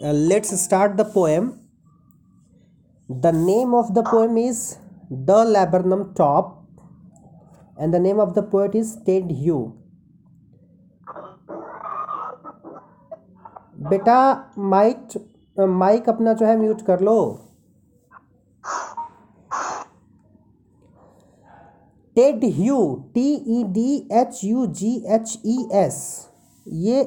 Let's start the poem the name of the poem is the laburnum top and the name of the poet is Ted you बेटा mic mic अपना जो है mute कर लो। Ted Hugh T E D H U G H E S ये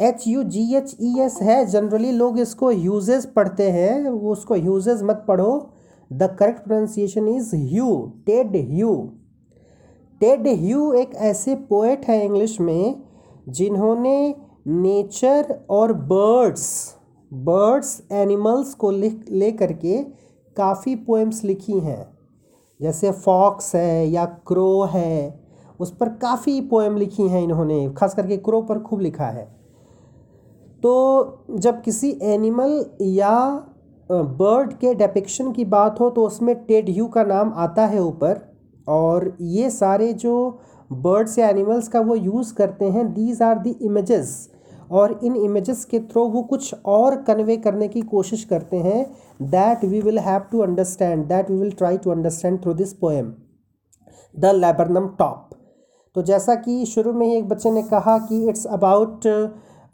H U G H E S है। Generally लोग इसको Hughes पढ़ते हैं। वो उसको ह्यूजेस मत पढ़ो। The correct pronunciation is Hugh Ted Hugh Ted Hugh एक ऐसे पोएट हैं इंग्लिश में, जिन्होंने नेचर और बर्ड्स बर्ड्स एनिमल्स को लिख, ले करके काफ़ी पोएम्स लिखी हैं। जैसे फॉक्स है या क्रो है, उस पर काफ़ी पोएम लिखी हैं इन्होंने। खास करके क्रो पर खूब लिखा है। तो जब किसी एनिमल या बर्ड के डेपिक्शन की बात हो तो उसमें टेड ह्यू का नाम आता है ऊपर और ये सारे जो बर्ड्स या एनिमल्स का वो यूज़ करते हैं दीज आर दी इमेजेस और इन इमेजेस के थ्रू वो कुछ और कन्वे करने की कोशिश करते हैं that we will have to understand that we will try to understand through this poem the laburnum top तो जैसा कि शुरू में ही एक बच्चे ने कहा कि it's about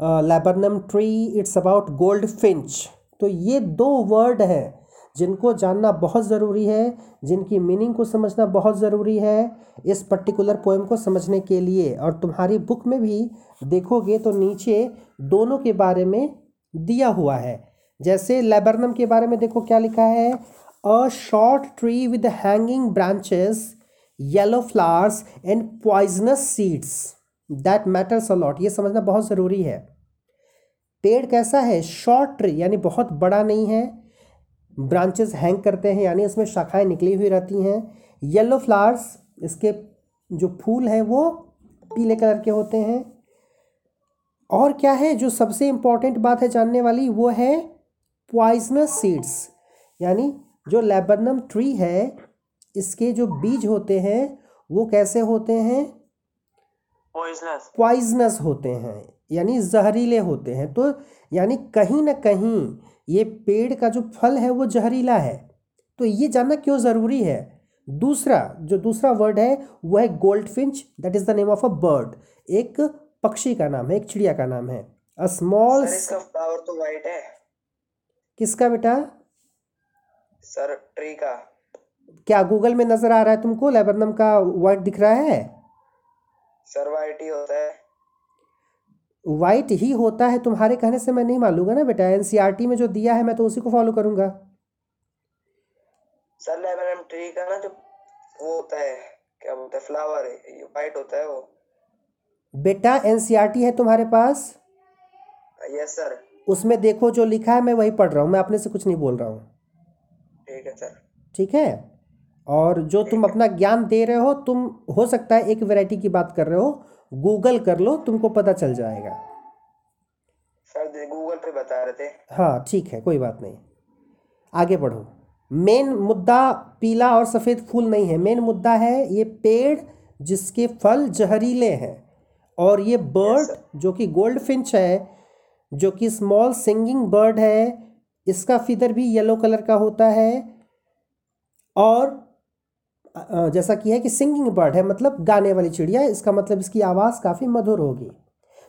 laburnum tree it's about goldfinch तो ये दो वर्ड हैं जिनको जानना बहुत ज़रूरी है, जिनकी मीनिंग को समझना बहुत ज़रूरी है इस पर्टिकुलर पोएम को समझने के लिए। और तुम्हारी बुक में भी देखोगे तो नीचे दोनों के बारे में दिया हुआ है। जैसे लेबरनम के बारे में देखो क्या लिखा है a short tree with hanging branches yellow flowers and poisonous seeds that matters a lot ये समझना बहुत ज़रूरी है। पेड़ कैसा है? शॉर्ट ट्री यानी बहुत बड़ा नहीं है। ब्रांचेस हैंग करते हैं, यानी इसमें शाखाएँ निकली हुई रहती हैं। येलो फ्लावर्स इसके जो फूल हैं, वो पीले कलर के होते हैं। और क्या है? जो सबसे इंपॉर्टेंट बात है जानने वाली, वो है पॉइजनस सीड्स यानी जो लेबरनम ट्री है, इसके जो बीज होते हैं, वो कैसे होते हैं? पॉइजनस होते हैं यानी जहरीले होते हैं। तो यानी कहीं ना कहीं ये पेड़ का जो फल है वो जहरीला है। तो ये जानना क्यों ज़रूरी है? दूसरा जो दूसरा वर्ड है वो है goldfinch that is the name of a bird एक पक्षी का नाम है एक चिड़िया का नाम है। अ स्मॉल इसका फ्लावर तो वाइट है। किसका बेटा? सर ट्री का। क्या गूगल में नज़र आ रहा है तुमको? लेबरनम का वाइट दिख रहा है? सर वाइट ही होता है। वाइट ही होता है तुम्हारे कहने से मैं नहीं मालूँगा ना बेटा। एनसीईआरटी में जो दिया है मैं तो उसी को फॉलो करूँगा। सर लेबरम ट्री का ना जो वो होता है क्या बोलते हैं फ्लावर है वाइट होता है वो। बेटा एनसीईआरटी है तुम्हारे पास? यस सर उसमें देखो जो लिखा है मैं वही पढ़ रहा हूँ मैं अपने से कुछ नहीं बोल रहा हूँ। ठीक है सर ठीक है? और जो तुम अपना ज्ञान दे रहे हो तुम हो सकता है एक वैरायटी की बात कर रहे हो गूगल कर लो तुमको पता चल जाएगा। सर गूगल पे बता रहे थे। हाँ ठीक है कोई बात नहीं। आगे बढ़ो मेन मुद्दा पीला और सफ़ेद फूल नहीं है। मेन मुद्दा है ये पेड़ जिसके फल जहरीले हैं और ये बर्ड जो कि गोल्ड फिंच है जो कि स्मॉल सिंगिंग बर्ड है इसका फिदर भी येलो कलर का होता है और जैसा कि है कि सिंगिंग बर्ड है मतलब गाने वाली चिड़िया इसका मतलब इसकी आवाज़ काफ़ी मधुर होगी।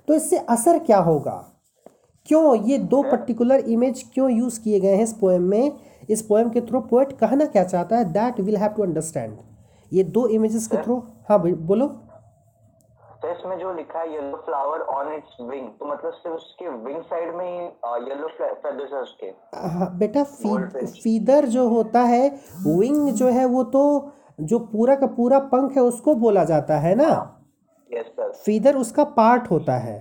तो इससे असर क्या होगा? क्यों ये दो पर्टिकुलर इमेज क्यों यूज़ किए गए हैं इस पोएम में? इस पोएम के थ्रू पोएट कहना क्या चाहता है? That will have to understand ये दो इमेजेस के थ्रू हाँ बोलो। तो इसमें जो लिखा है yellow flower on its wing तो मतलब सिर्फ़ उसके विंग साइड में ही येलो फेदर्स है उसके। हाँ बेटा फीदर जो होता है विंग जो है वो तो जो पूरा का पूरा पंख है उसको बोला जाता है ना? यस सर फीदर उसका पार्ट होता है।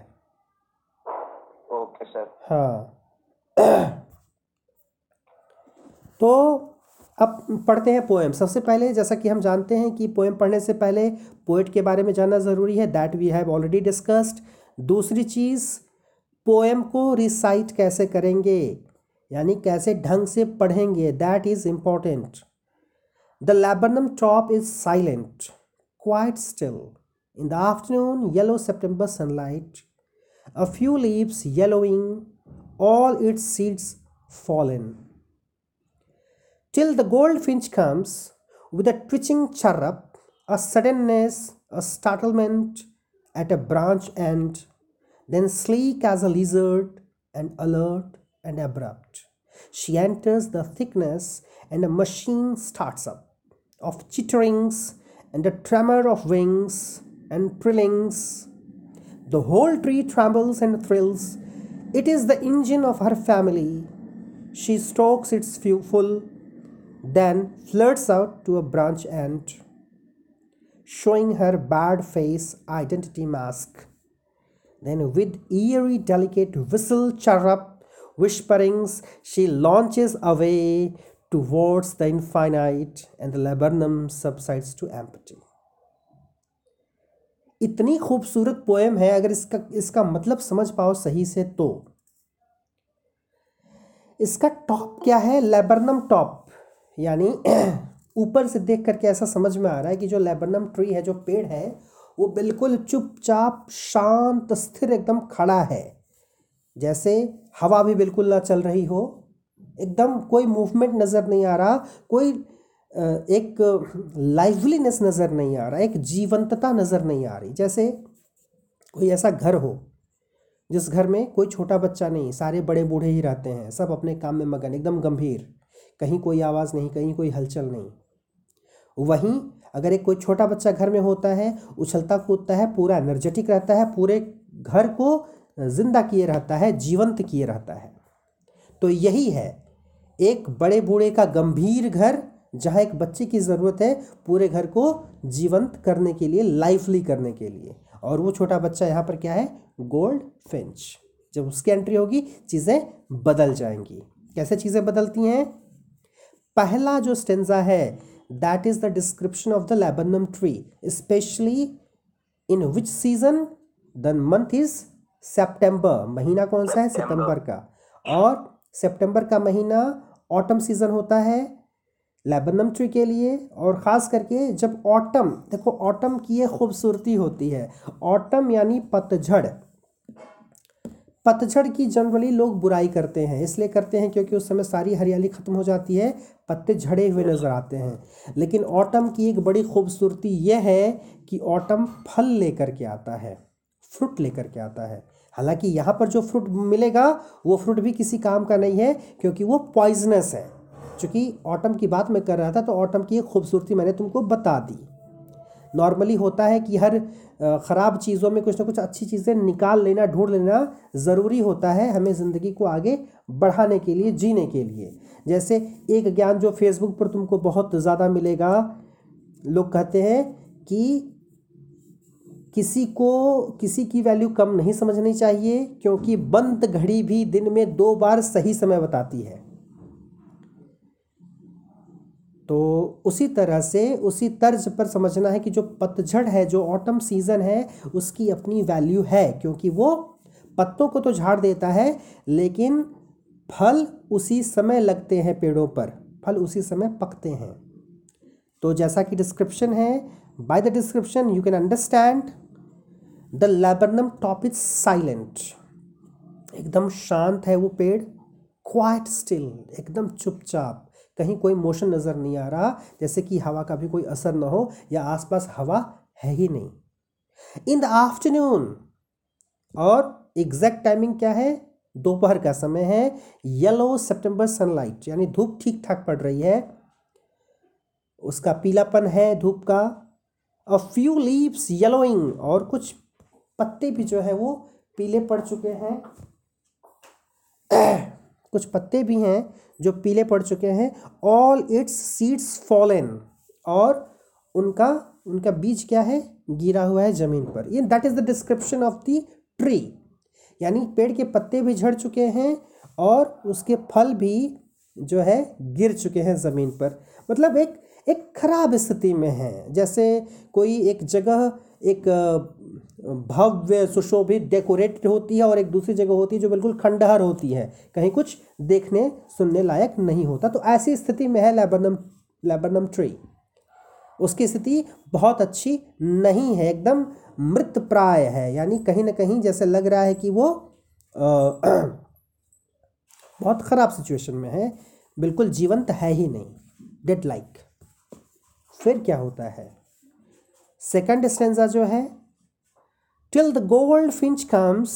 ओके सर हाँ। तो अब पढ़ते हैं पोएम सबसे पहले जैसा कि हम जानते हैं कि पोएम पढ़ने से पहले पोएट के बारे में जानना ज़रूरी है। That we have already discussed दूसरी चीज़ पोएम को रिसाइट कैसे करेंगे? यानी कैसे ढंग से पढ़ेंगे? That is important the laburnum top is silent quite still in the afternoon yellow september sunlight a few leaves yellowing all its seeds fallen. Till the goldfinch comes with a twitching chirrup, a suddenness, a startlement at a branch end, then sleek as a lizard and alert and abrupt. She enters the thickness and a machine starts up of chitterings and a tremor of wings and trillings. The whole tree trembles and thrills. It is the engine of her family. She strokes its fu- full, then flirts out to a branch end, showing her bad face identity mask. Then, with eerie, delicate whistle chirrup, whisperings, she launches away towards the infinite, and the laburnum subsides to empty. इतनी खूबसूरत poem है अगर इसका इसका मतलब समझ पाओ सही से तो। इसका टॉप क्या है? लेबरनम टॉप यानी ऊपर से देख करके ऐसा समझ में आ रहा है कि जो लेबरनम ट्री है जो पेड़ है वो बिल्कुल चुपचाप शांत स्थिर एकदम खड़ा है। जैसे हवा भी बिल्कुल ना चल रही हो एकदम कोई मूवमेंट नज़र नहीं आ रहा, कोई एक लाइवलीनेस नज़र नहीं आ रहा, एक जीवंतता नज़र नहीं आ रही। जैसे कोई ऐसा घर हो, जिस घर में कोई छोटा बच्चा नहीं, सारे बड़े बूढ़े ही रहते हैं, सब अपने काम में मगन, एकदम गंभीर, कहीं कोई आवाज़ नहीं, कहीं कोई हलचल नहीं। वहीं अगर एक कोई छोटा बच्चा घर में होता है, उछलता कूदता है, पूरा एनर्जेटिक रहता है, पूरे घर को ज़िंदा किए रहता है, जीवंत किए रहता है। तो यही है एक बड़े बूढ़े का गंभीर घर जहाँ एक बच्चे की ज़रूरत है पूरे घर को जीवंत करने के लिए लाइफली करने के लिए। और वो छोटा बच्चा यहाँ पर क्या है? गोल्ड फिंच जब उसकी एंट्री होगी चीज़ें बदल जाएँगी। कैसे चीज़ें बदलती हैं? पहला जो स्टेंजा है that is the description of the laburnum tree specially in which season the month is September महीना कौन सा है? सितंबर का। और सितंबर का महीना ऑटम सीज़न होता है लेबनम ट्री के लिए, और ख़ास करके जब ऑटम देखो ऑटम की ये खूबसूरती होती है। ऑटम यानी पतझड़। पतझड़ की जनरली लोग बुराई करते हैं, इसलिए करते हैं क्योंकि उस समय सारी हरियाली ख़त्म हो जाती है, पत्ते झड़े हुए नज़र आते हैं। लेकिन ऑटम की एक बड़ी खूबसूरती यह है कि ऑटम फल लेकर के आता है फ्रूट लेकर के आता है। हालाँकि यहाँ पर जो फ्रूट मिलेगा, वो फ्रूट भी किसी काम का नहीं है, क्योंकि वो पॉइजनस है। चूँकि ऑटम की बात मैं कर रहा था तो ऑटम की एक खूबसूरती मैंने तुमको बता दी। नॉर्मली होता है कि हर ख़राब चीज़ों में कुछ ना कुछ अच्छी चीज़ें निकाल लेना, ढूंढ लेना ज़रूरी होता है हमें ज़िंदगी को आगे बढ़ाने के लिए, जीने के लिए। जैसे एक ज्ञान जो फेसबुक पर तुमको बहुत ज़्यादा मिलेगा, लोग कहते हैं कि किसी को किसी की वैल्यू कम नहीं समझनी चाहिए, क्योंकि बंद घड़ी भी दिन में दो बार सही समय बताती है। तो उसी तरह से उसी तर्ज पर समझना है कि जो पतझड़ है, जो ऑटम सीज़न है, उसकी अपनी वैल्यू है, क्योंकि वो पत्तों को तो झाड़ देता है, लेकिन फल उसी समय लगते हैं पेड़ों पर, फल उसी समय पकते हैं। तो जैसा कि डिस्क्रिप्शन है by the description you can understand the laburnum top is silent. एकदम शांत है वो पेड़, क्वाइट स्टिल, एकदम चुपचाप। कहीं कोई मोशन नज़र नहीं आ रहा, जैसे कि हवा का भी कोई असर ना हो या आसपास हवा है ही नहीं। इन द आफ्टरनून, और एग्जैक्ट टाइमिंग क्या है? दोपहर का समय है। येलो सितंबर सनलाइट, यानी धूप ठीक ठाक पड़ रही है। उसका पीलापन है धूप का। अ फ्यू लीव्स येलोइंग, और कुछ पत्ते भी जो है वो पीले पड़ चुके हैं। कुछ पत्ते भी हैं जो पीले पड़ चुके हैं। ऑल इट्स सीड्स फॉलन और उनका उनका बीज क्या है? गिरा हुआ है ज़मीन पर। ये that is the description of the tree यानी पेड़ के पत्ते भी झड़ चुके हैं और उसके फल भी जो है गिर चुके हैं ज़मीन पर। मतलब एक एक खराब स्थिति में है। जैसे कोई एक जगह एक भव्य सुशोभित डेकोरेटेड होती है और एक दूसरी जगह होती है जो बिल्कुल खंडहर होती है। कहीं कुछ देखने सुनने लायक नहीं होता। तो ऐसी स्थिति में है लेबनम लेबनम ट्री। उसकी स्थिति बहुत अच्छी नहीं है एकदम मृत प्राय है। यानी कहीं ना कहीं जैसे लग रहा है कि वो आ, बहुत ख़राब सिचुएशन में है। बिल्कुल जीवंत है ही नहीं। Dead like. फिर क्या होता है? सेकंड स्टेंजा जो है till the goldfinch comes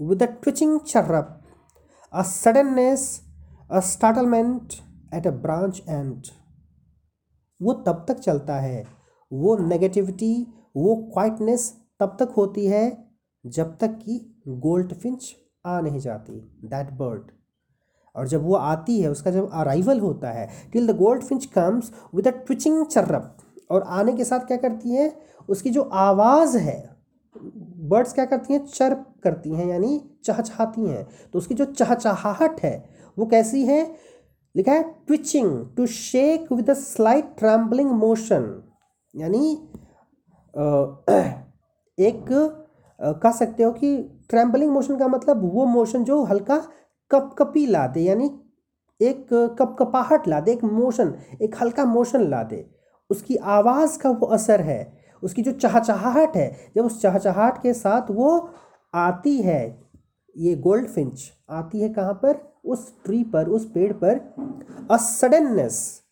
with a twitching chirrup a suddenness a startlement at a branch and वो तब तक चलता है, वो नेगेटिविटी वो क्वाइटनेस तब तक होती है, जब तक कि गोल्ड फिंच आ नहीं जाती दैट बर्ड और जब वो आती है, उसका जब अराइवल होता है till the goldfinch comes with a twitching chirrup और आने के साथ क्या करती है? उसकी जो आवाज़ है बर्ड्स क्या करती हैं? चर्प करती हैं, यानी चहचहाती हैं। तो उसकी जो चहचहाहट है, वो कैसी है? लिखा है twitching to shake with a slight trembling motion यानी एक कह सकते हो कि ट्रैम्बलिंग मोशन का मतलब वो मोशन जो हल्का कपकपी ला दे, यानी एक कपकपाहट ला दे, एक मोशन एक हल्का मोशन ला दे। उसकी आवाज़ का वो असर है, उसकी जो चहचहाहट है, जब उस चहचहाहट के साथ वो आती है, ये गोल्ड फिंच आती है कहाँ पर? उस ट्री पर, उस पेड़ पर अ सडननेस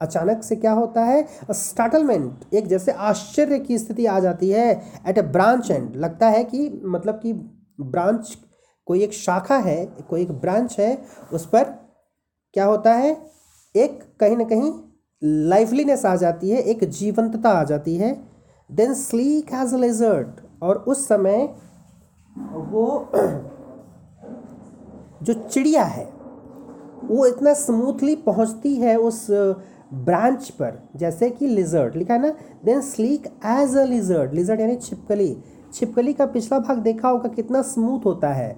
अचानक से क्या होता है? स्टार्टलमेंट एक जैसे आश्चर्य की स्थिति आ जाती है एट ए ब्रांच एंड लगता है कि मतलब कि ब्रांच कोई एक शाखा है, कोई एक ब्रांच है, उस पर क्या होता है? एक कहीं ना कहीं लाइवलीनेस आ जाती है, एक जीवंतता आ जाती है। देन स्लीक हैज़ लेजर्ट और उस समय वो जो चिड़िया है, वो इतना स्मूथली पहुँचती है उस ब्रांच पर, जैसे कि लिजर्ट लिखा है ना? Then sleek as a lizard lizard यानी छिपकली। छिपकली का पिछला भाग देखा होगा कितना स्मूथ होता है।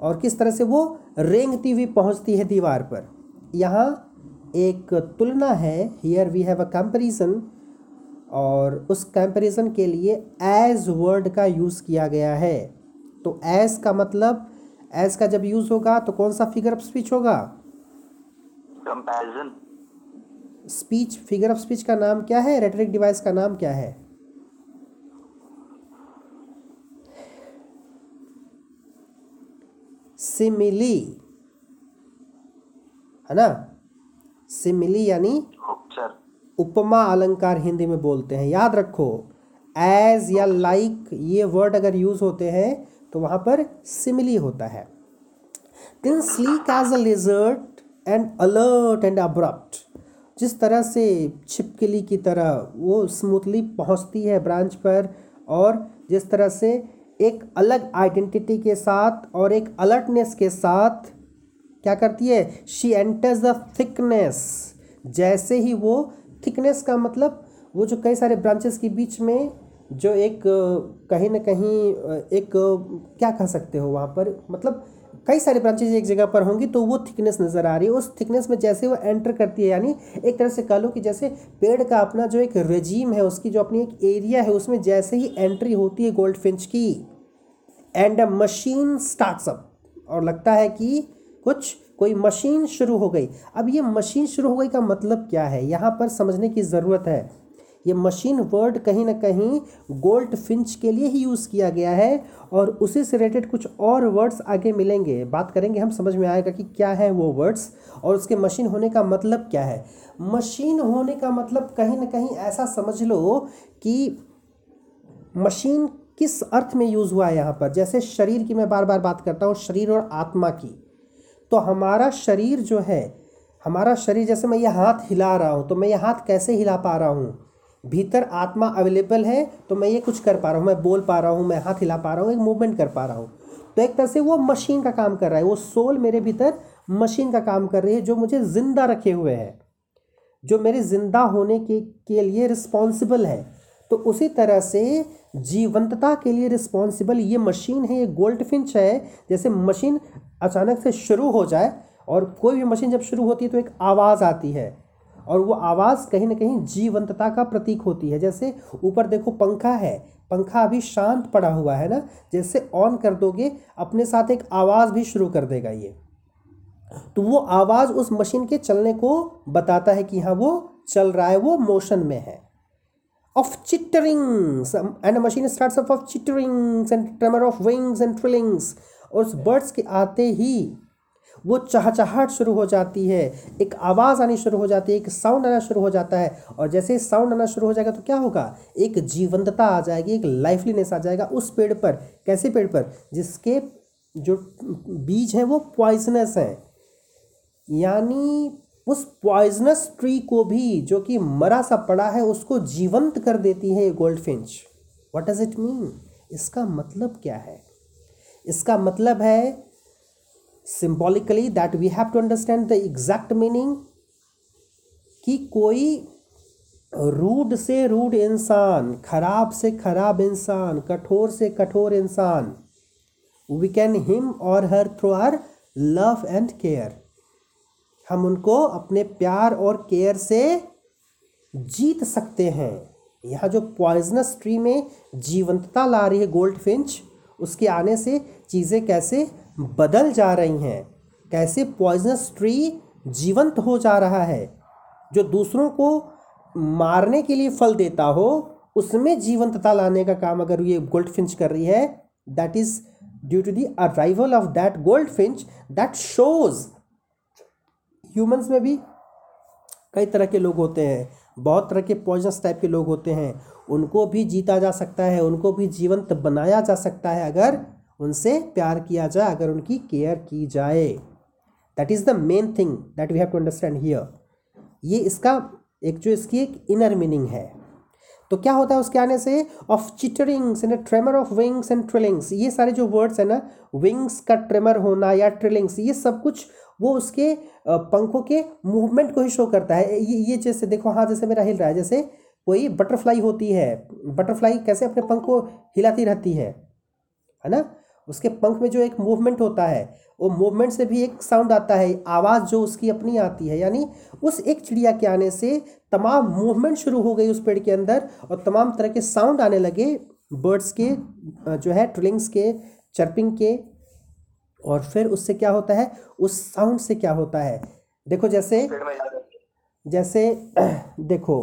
और किस तरह से वो रेंगती हुई पहुँचती है दीवार पर। यहाँ एक तुलना है। Here we have a comparison और उस कंपैरिजन के लिए एज वर्ड का यूज़ किया गया है। तो एज का मतलब एज का जब यूज़ होगा तो कौन सा फिगर ऑफ़ स्पीच होगा? Comparison speech figure of speech का नाम क्या है? रेटरिक डिवाइस का नाम क्या है? सिमिली है ना? सिमिली यानी उपमा अलंकार हिंदी में बोलते हैं। याद रखो एज या लाइक ये वर्ड अगर यूज़ होते हैं तो वहाँ पर सिमिली होता है। Then sleek as a lizard and alert and abrupt जिस तरह से छिपकली की तरह वो स्मूथली पहुँचती है ब्रांच पर और जिस तरह से एक अलग आइडेंटिटी के साथ और एक अलर्टनेस के साथ क्या करती है? शी एंटर्स द थिकनेस जैसे ही वो थिकनेस का मतलब वो जो कई सारे ब्रांचेस के बीच में जो एक, कहीं ना कहीं, एक, क्या कह सकते हो वहाँ पर? मतलब कई सारे ब्रांचेज एक जगह पर होंगी तो वो थिकनेस नज़र आ रही है। उस थिकनेस में जैसे वो एंटर करती है, यानी एक तरह से कह लो कि जैसे पेड़ का अपना जो एक रेजीम है, उसकी जो अपनी एक एरिया है, उसमें जैसे ही एंट्री होती है गोल्ड फिंच की एंड अ मशीन स्टार्टअप और लगता है कि कुछ, कोई मशीन शुरू हो गई। अब ये मशीन शुरू हो गई का मतलब क्या है? यहाँ पर समझने की ज़रूरत है। ये मशीन वर्ड कहीं ना कहीं गोल्ड फिंच के लिए ही यूज़ किया गया है और उसी से रिलेटेड कुछ और वर्ड्स आगे मिलेंगे। बात करेंगे हम, समझ में आएगा कि क्या है वो वर्ड्स और उसके मशीन होने का मतलब क्या है। मशीन होने का मतलब कहीं ना कहीं ऐसा समझ लो कि मशीन किस अर्थ में यूज़ हुआ है यहाँ पर। जैसे शरीर की मैं बार बार बात करता हूँ, शरीर और आत्मा की। तो हमारा शरीर जो है, हमारा शरीर जैसे मैं ये हाथ हिला रहा हूँ तो मैं ये हाथ कैसे हिला पा रहा हूँ? भीतर आत्मा अवेलेबल है तो मैं ये कुछ कर पा रहा हूँ, मैं बोल पा रहा हूँ, मैं हाथ हिला पा रहा हूँ, एक मूवमेंट कर पा रहा हूँ। तो एक तरह से वो मशीन का काम कर रहा है, वो सोल मेरे भीतर मशीन का काम कर रही है, जो मुझे ज़िंदा रखे हुए है। जो मेरे ज़िंदा होने के के लिए रिस्पॉन्सिबल है। तो उसी तरह से जीवंतता के लिए रिस्पॉन्सिबल ये मशीन है, ये गोल्ड फिंच है, जैसे मशीन अचानक से शुरू हो जाए और कोई भी मशीन जब शुरू होती है तो एक आवाज़ आती है और वो आवाज़ कहीं ना कहीं जीवंतता का प्रतीक होती है। जैसे ऊपर देखो पंखा है, पंखा अभी शांत पड़ा हुआ है ना, जैसे ऑन कर दोगे, अपने साथ एक आवाज़ भी शुरू कर देगा ये। तो वो आवाज़ उस मशीन के चलने को बताता है कि हाँ वो चल रहा है, वो मोशन में है। Of chitterings and machine start of chitterings and tremor of wings and trillings और उस बर्ड्स के आते ही वो चहचहाहट शुरू हो जाती है। एक आवाज़ आनी शुरू हो जाती है, एक साउंड आना शुरू हो जाता है और जैसे ही साउंड आना शुरू हो जाएगा तो क्या होगा? एक जीवंतता आ जाएगी, एक लाइफलीनेस आ जाएगा उस पेड़ पर। कैसे पेड़ पर? जिसके जो बीज हैं वो पॉइजनस हैं। यानी उस पॉइजनस ट्री को भी जो कि मरा सा पड़ा है, उसको जीवंत कर देती है goldfinch what does it mean इसका मतलब क्या है? इसका मतलब है symbolically that we have to understand the exact meaning कि कोई रूड से रूड इंसान, खराब से खराब इंसान, कठोर से कठोर इंसान वी कैन हिम और her through our love and care हम उनको अपने प्यार और केयर से जीत सकते हैं। यहाँ जो पॉइजनस ट्री में जीवंतता ला रही है गोल्ड फिंच उसके आने से चीज़ें कैसे बदल जा रही हैं, कैसे पॉइजनस ट्री जीवंत हो जा रहा है, जो दूसरों को मारने के लिए फल देता हो, उसमें जीवंतता लाने का काम अगर ये गोल्ड फिंच कर रही है that is due to the arrival of that goldfinch that shows humans में भी कई तरह के लोग होते हैं। बहुत तरह के पॉइजनस टाइप के लोग होते हैं। उनको भी जीता जा सकता है, उनको भी जीवंत बनाया जा सकता है अगर उनसे प्यार किया जाए, अगर उनकी केयर की जाए। That is the main thing that we have to understand here ये इसका एक जो इसकी एक इनर मीनिंग है। तो क्या होता है उसके आने से? Of chitterings and tremor of wings and trillings ये सारे जो वर्ड्स है ना विंग्स का ट्रेमर होना या ट्रिलिंग्स ये सब कुछ वो उसके पंखों के मूवमेंट को ही शो करता है। ये ये जैसे देखो हाँ जैसे मेरा हिल रहा है, जैसे कोई बटरफ्लाई होती है बटरफ्लाई कैसे अपने पंख को हिलाती रहती है है ना? उसके पंख में जो एक मूवमेंट होता है वो मूवमेंट से भी एक साउंड आता है आवाज़ जो उसकी अपनी आती है। यानी उस एक चिड़िया के आने से तमाम मूवमेंट शुरू हो गई उस पेड़ के अंदर और तमाम तरह के साउंड आने लगे बर्ड्स के जो है ट्रिलिंग्स के चर्पिंग के। और फिर उससे क्या होता है? उस साउंड से क्या होता है? देखो जैसे जैसे देखो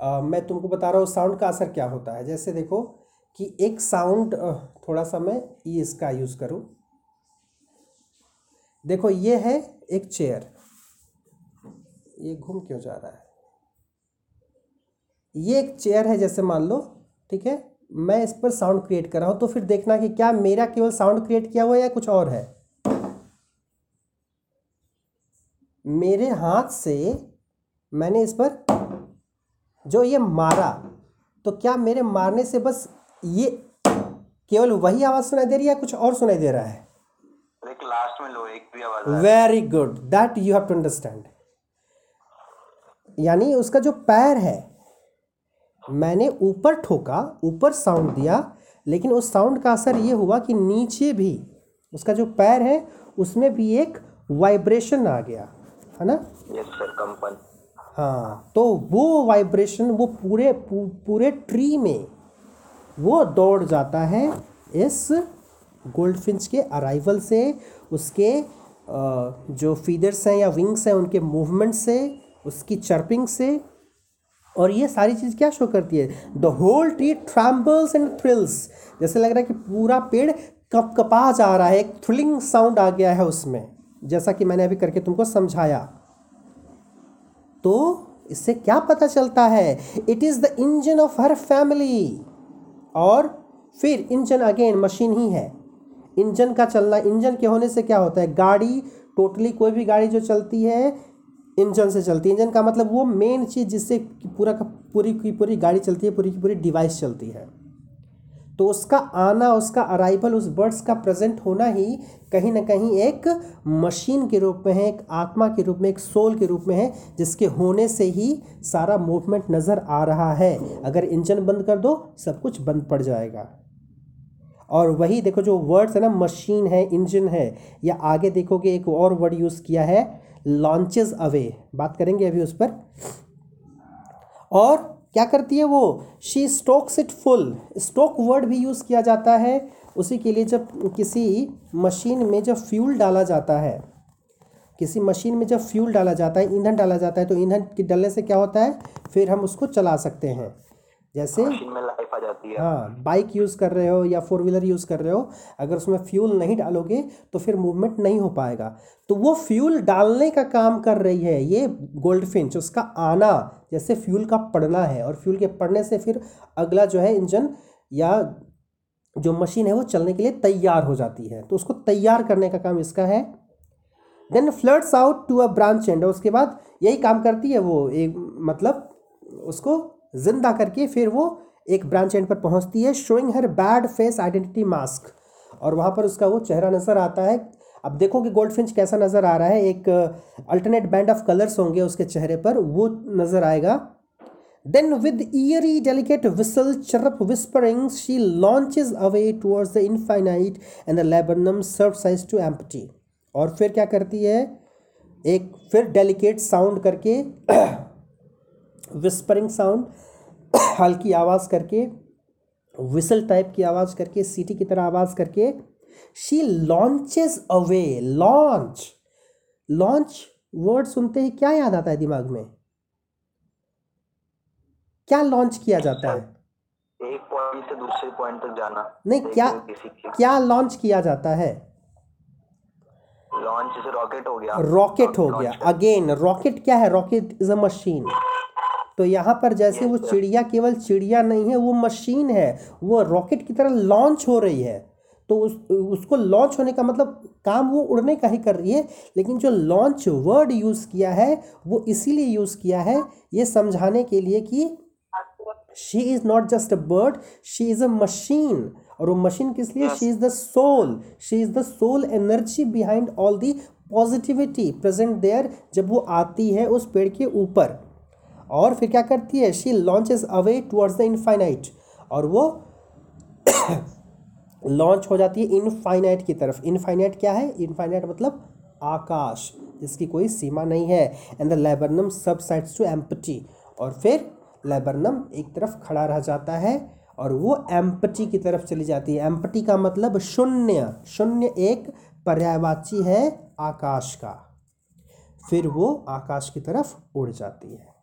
आ, मैं तुमको बता रहा हूँ साउंड का असर क्या होता है। जैसे देखो कि एक साउंड थोड़ा सा मैं ये इसका यूज़ करूँ। देखो, ये है एक चेयर ये घूम क्यों जा रहा है? ये एक चेयर है, जैसे मान लो, ठीक है? मैं इस पर साउंड क्रिएट कर रहा हूँ तो फिर देखना कि क्या मेरा केवल साउंड क्रिएट किया हुआ है या कुछ और है? मेरे हाथ से मैंने इस पर जो ये मारा तो क्या मेरे मारने से बस ये केवल वही आवाज़ सुनाई दे रही है कुछ और सुनाई दे रहा है? लास्ट में लो एक भी आवाज़ very good that you have to understand यानी उसका जो पैर है मैंने ऊपर ठोका ऊपर साउंड दिया लेकिन उस साउंड का असर ये हुआ कि नीचे भी उसका जो पैर है उसमें भी एक वाइब्रेशन आ गया है ना? यस सर कंपन। हाँ तो वो वाइब्रेशन वो पूरे पूरे ट्री में वो दौड़ जाता है इस गोल्ड फिंच के अराइवल से, उसके जो फीदर्स हैं या विंग्स हैं, उनके मूवमेंट से, उसकी चर्पिंग से, और ये सारी चीज़ क्या शो करती है? The whole tree trembles and thrills जैसे लग रहा है कि पूरा पेड़ कप कपा जा रहा है, एक थ्रिलिंग साउंड आ गया है उसमें। जैसा कि मैंने अभी करके तुमको समझाया। तो इससे क्या पता चलता है? It is the engine of her family और फिर इंजन अगेन मशीन ही है। इंजन का चलना, इंजन के होने से क्या होता है? गाड़ी, टोटली कोई भी गाड़ी जो चलती है, इंजन से चलती है। इंजन का मतलब वो मेन चीज़ जिससे पूरा का पूरी की पूरी गाड़ी चलती है, पूरी की पूरी डिवाइस चलती है। तो उसका आना, उसका अराइवल उस बर्ड्स का प्रेजेंट होना ही कहीं ना कहीं एक मशीन के रूप में है, एक आत्मा के रूप में, एक सोल के रूप में है, जिसके होने से ही सारा मूवमेंट नज़र आ रहा है। अगर इंजन बंद कर दो, सब कुछ बंद पड़ जाएगा। और वही देखो जो वर्ड्स है ना मशीन है इंजन है, या आगे देखोगे एक और वर्ड यूज़ किया है लॉन्चेस अवे बात करेंगे अभी उस पर। और क्या करती है वो? She stokes it full stoke word भी यूज़ किया जाता है। उसी के लिए जब किसी मशीन में जब फ्यूल डाला जाता है किसी मशीन में जब फ्यूल डाला जाता है ईंधन डाला जाता है तो ईंधन के डलने से क्या होता है? फिर हम उसको चला सकते हैं। जैसे में लाइफ आ जाती है। हाँ बाइक यूज़ कर रहे हो या फोर व्हीलर यूज़ कर रहे हो अगर उसमें फ्यूल नहीं डालोगे तो फिर मूवमेंट नहीं हो पाएगा। तो वो फ्यूल डालने का काम कर रही है ये गोल्ड फिंच उसका आना जैसे फ्यूल का पड़ना है और फ्यूल के पड़ने से फिर अगला जो है इंजन या जो मशीन है वो चलने के लिए तैयार हो जाती है। तो उसको तैयार करने का काम इसका है। Then floods out to a branch and उसके बाद यही काम करती है वो एक मतलब उसको ज़िंदा करके फिर वो एक ब्रांच एंड पर पहुँचती है showing her bad face identity mask और वहाँ पर उसका वो चेहरा नज़र आता है। अब देखो कि गोल्ड फिंच कैसा नज़र आ रहा है। एक अल्टरनेट बैंड ऑफ़ कलर्स होंगे उसके चेहरे पर वो नज़र आएगा। Then, with eerie, delicate whistle, chirrup whispering, she launches away towards the infinite the the laburnum subsides to empty. और फिर क्या करती है? एक फिर डेलिकेट साउंड करके विस्परिंग साउंड हल्की आवाज़ करके विसल टाइप की आवाज़ करके सीटी की तरह आवाज़ करके she launches away launch launch word सुनते ही क्या याद आता है दिमाग में? क्या लॉन्च किया जाता है? एक पॉइंट से दूसरे पॉइंट तक जाना। नहीं क्या क्या लॉन्च किया जाता है? लॉन्च जैसे रॉकेट हो गया। रॉकेट हो गया। अगेन रॉकेट क्या है? रॉकेट इज़ अ मशीन तो यहाँ पर जैसे वो चिड़िया केवल चिड़िया नहीं है वो मशीन है। वो रॉकेट की तरह लॉन्च हो रही है। तो उस उसको लॉन्च होने का मतलब काम वो उड़ने का ही कर रही है लेकिन जो लॉन्च वर्ड यूज़ किया है वो इसीलिए यूज़ किया है ये समझाने के लिए कि she is not just a bird she is a machine और वो मशीन किस लिए? She is the soul she is the soul energy behind all the positivity present there जब वो आती है उस पेड़ के ऊपर। और फिर क्या करती है? She launches away towards the infinite और वो लॉन्च हो जाती है इनफाइनाइट की तरफ़। इनफाइनाइट क्या है? इनफाइनाइट मतलब आकाश, जिसकी कोई सीमा नहीं है। And the laburnum subsides to empty और फिर लेबरनम एक तरफ़ खड़ा रह जाता है और वो एम्पटी की तरफ़ चली जाती है। एम्पटी का मतलब शून्य। शून्य एक पर्यायवाची है आकाश का। फिर वो आकाश की तरफ़ उड़ जाती है।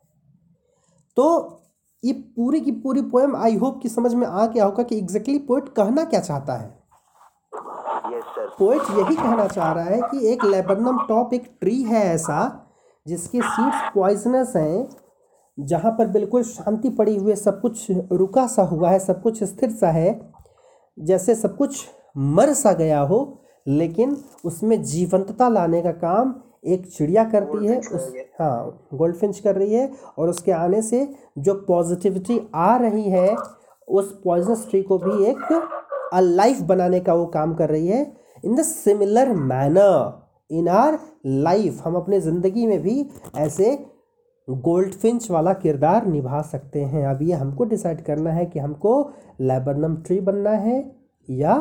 तो ये पूरी की पूरी पोएम आई होप कि समझ में आ गया होगा कि एग्जैक्टली पोइट कहना क्या चाहता है। पोइट यही कहना चाह रहा है कि एक लेबनम टॉप एक ट्री है ऐसा जिसके सीड्स पॉइजनस हैं जहाँ पर बिल्कुल शांति पड़ी हुई है सब कुछ रुका सा हुआ है सब कुछ स्थिर सा है जैसे सब कुछ मर सा गया हो लेकिन उसमें जीवंतता लाने का काम एक चिड़िया करती है उस हाँ। गोल्ड फिंच कर रही है और उसके आने से जो पॉजिटिविटी आ रही है उस पॉइजनस ट्री को भी एक लाइफ बनाने का वो काम कर रही है। In the similar manner in our life हम अपने ज़िंदगी में भी ऐसे गोल्ड फिंच वाला किरदार निभा सकते हैं। अब ये हमको डिसाइड करना है कि हमको लेबरनम ट्री बनना है या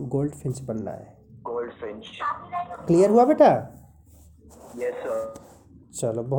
गोल्ड फिंच बनना है। गोल्ड फिंच क्लियर हुआ बेटा? यस सर चलो बहुत